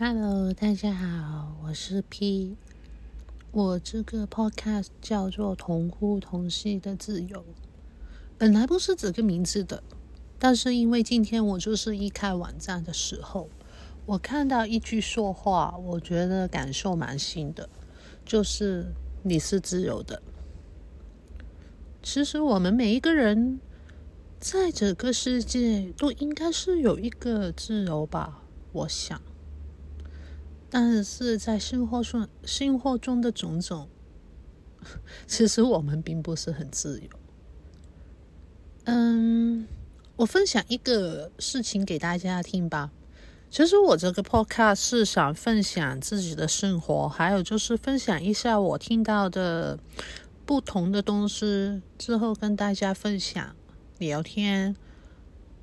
Hello，大家好，我是 P。我这个 Podcast 叫做“同呼同系的自由”，本来不是这个名字的，但是因为今天我就是一开网站的时候，我看到一句说话，我觉得感受蛮新的，就是“你是自由的”。其实我们每一个人在这个世界都应该是有一个自由吧，我想。但是在生活中，生活中的种种，其实我们并不是很自由。嗯，我分享一个事情给大家听吧。其实我这个 podcast 是想分享自己的生活，还有就是分享一下我听到的不同的东西，之后跟大家分享聊天。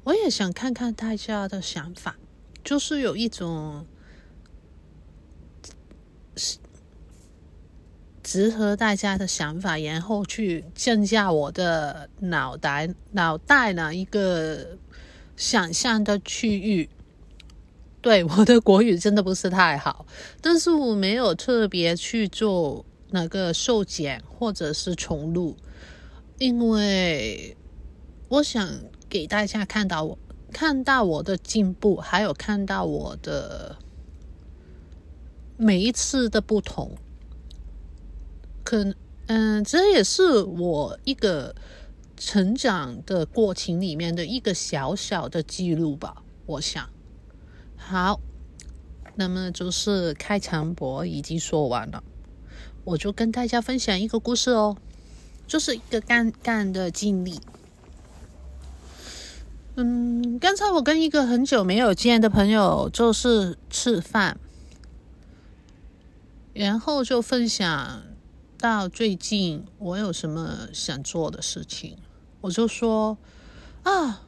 我也想看看大家的想法，就是有一种。是结合大家的想法，然后去增加我的脑袋脑袋呢一个想象的区域。对我的国语真的不是太好，但是我没有特别去做那个受检或者是重录，因为我想给大家看到我看到我的进步，还有看到我的。每一次的不同，可嗯，这也是我一个成长的过程里面的一个小小的记录吧。我想，好，那么就是开场博已经说完了，我就跟大家分享一个故事哦，就是一个干干的经历。嗯，刚才我跟一个很久没有见的朋友就是吃饭。然后就分享到最近我有什么想做的事情，我就说啊，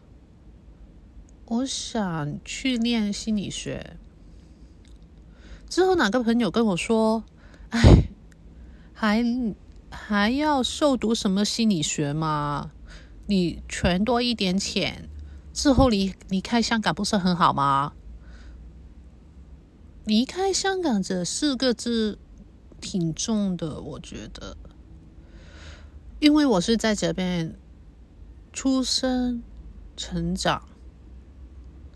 我想去练心理学。之后哪个朋友跟我说，哎，还还要受读什么心理学吗？你存多一点钱，之后离离开香港不是很好吗？离开香港这四个字挺重的，我觉得，因为我是在这边出生、成长。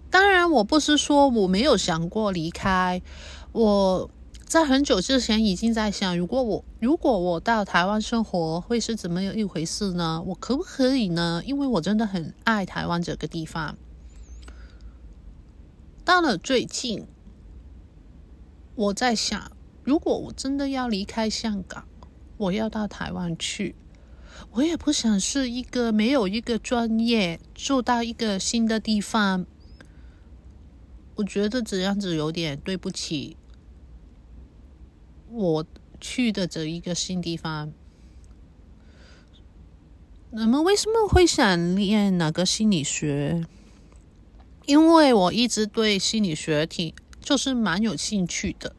当然，我不是说我没有想过离开。我在很久之前已经在想，如果我如果我到台湾生活，会是怎么一回事呢？我可不可以呢？因为我真的很爱台湾这个地方。到了最近。我在想，如果我真的要离开香港，我要到台湾去，我也不想是一个没有一个专业，住到一个新的地方。我觉得这样子有点对不起我去的这一个新地方。那么，为什么会想练哪个心理学？因为我一直对心理学挺。就是蛮有兴趣的，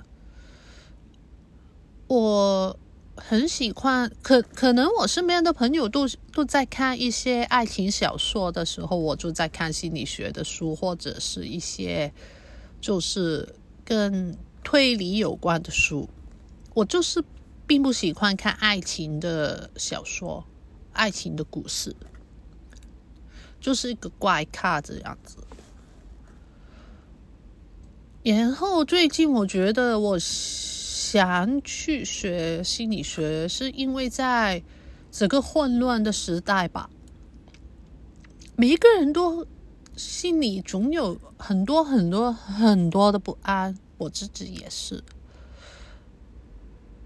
我很喜欢。可可能我身边的朋友都都在看一些爱情小说的时候，我就在看心理学的书，或者是一些就是跟推理有关的书。我就是并不喜欢看爱情的小说，爱情的故事，就是一个怪咖这样子。然后最近我觉得我想去学心理学，是因为在整个混乱的时代吧，每一个人都心里总有很多很多很多的不安，我自己也是。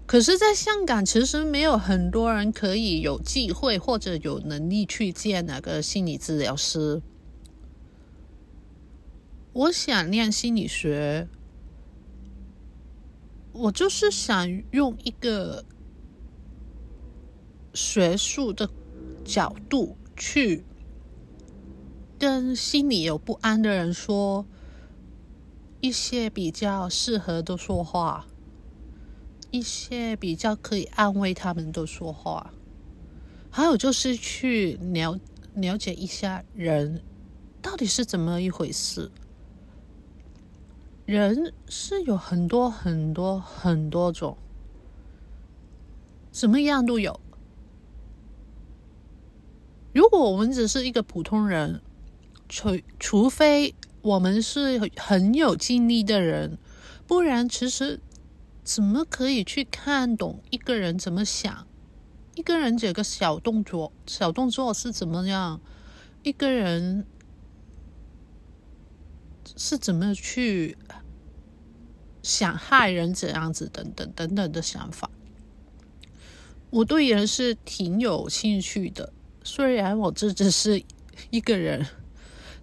可是，在香港其实没有很多人可以有机会或者有能力去见那个心理治疗师。我想念心理学，我就是想用一个学术的角度去跟心里有不安的人说一些比较适合的说话，一些比较可以安慰他们的说话，还有就是去了了解一下人到底是怎么一回事。人是有很多很多很多种，什么样都有。如果我们只是一个普通人，除除非我们是很有经历的人，不然其实怎么可以去看懂一个人怎么想？一个人这个小动作、小动作是怎么样？一个人是怎么去想害人怎样子等等等等的想法？我对人是挺有兴趣的。虽然我这只是一个人，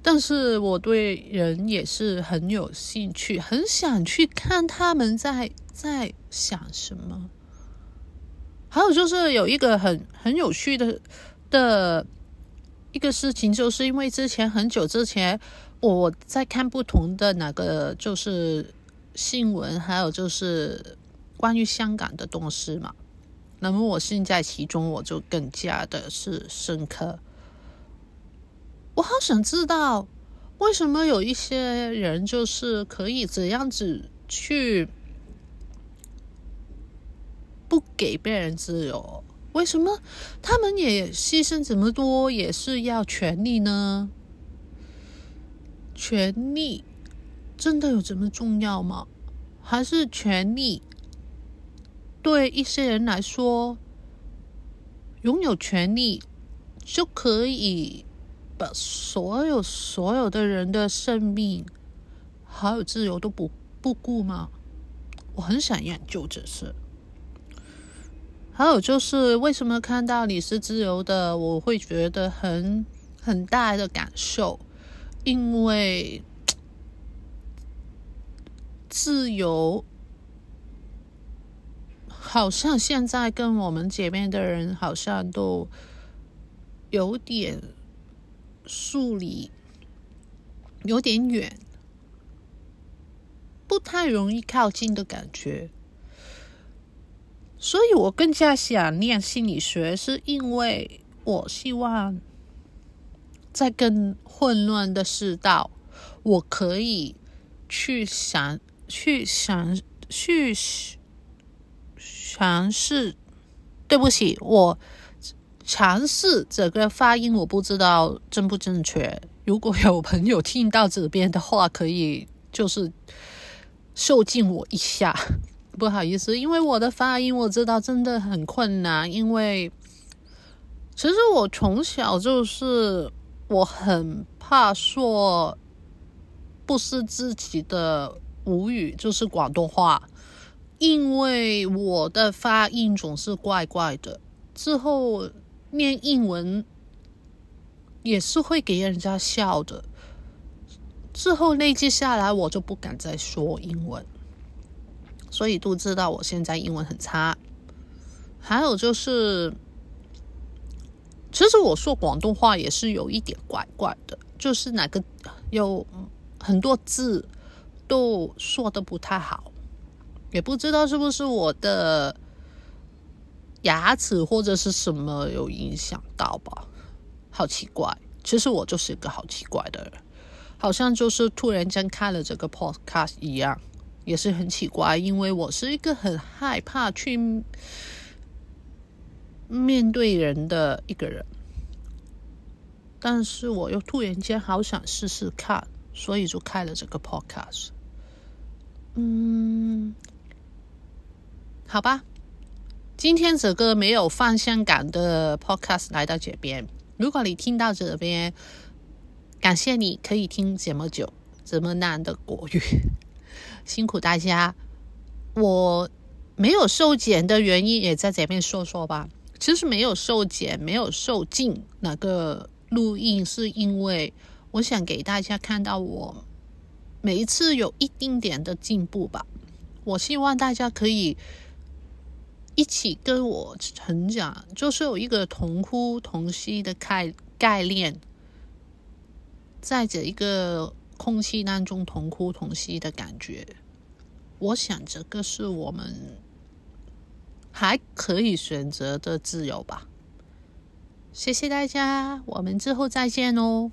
但是我对人也是很有兴趣，很想去看他们在在想什么。还有就是有一个很很有趣的的一个事情，就是因为之前很久之前我在看不同的那个就是新闻，还有就是关于香港的东西嘛。那么我现在其中，我就更加的是深刻。我好想知道，为什么有一些人就是可以这样子去不给别人自由？为什么他们也牺牲这么多，也是要权利呢？权利真的有这么重要吗？还是权利？对一些人来说，拥有权利就可以把所有所有的人的生命还有自由都不不顾吗？我很想研究这事。还有就是，为什么看到你是自由的，我会觉得很很大的感受，因为自由。好像现在跟我们姐妹的人好像都有点疏离，有点远，不太容易靠近的感觉。所以我更加想念心理学，是因为我希望在更混乱的世道，我可以去想，去想，去。尝试，对不起，我尝试这个发音，我不知道正不正确。如果有朋友听到这边的话，可以就是受尽我一下，不好意思，因为我的发音我知道真的很困难。因为其实我从小就是我很怕说不是自己的母语，就是广东话。因为我的发音总是怪怪的，之后念英文也是会给人家笑的，之后累积下来，我就不敢再说英文，所以都知道我现在英文很差。还有就是，其实我说广东话也是有一点怪怪的，就是哪个有很多字都说的不太好。也不知道是不是我的牙齿或者是什么有影响到吧？好奇怪，其实我就是一个好奇怪的人，好像就是突然间看了这个 podcast 一样，也是很奇怪，因为我是一个很害怕去面对人的一个人，但是我又突然间好想试试看，所以就开了这个 podcast。嗯。好吧，今天这个没有方向感的 podcast 来到这边。如果你听到这边，感谢你可以听这么久这么难的国语，辛苦大家。我没有受检的原因也在这边说说吧。其实没有受检，没有受禁那个录音，是因为我想给大家看到我每一次有一丁点的进步吧。我希望大家可以。一起跟我成长，就是有一个同呼同吸的概概念，在这一个空气当中同呼同吸的感觉。我想这个是我们还可以选择的自由吧。谢谢大家，我们之后再见哦。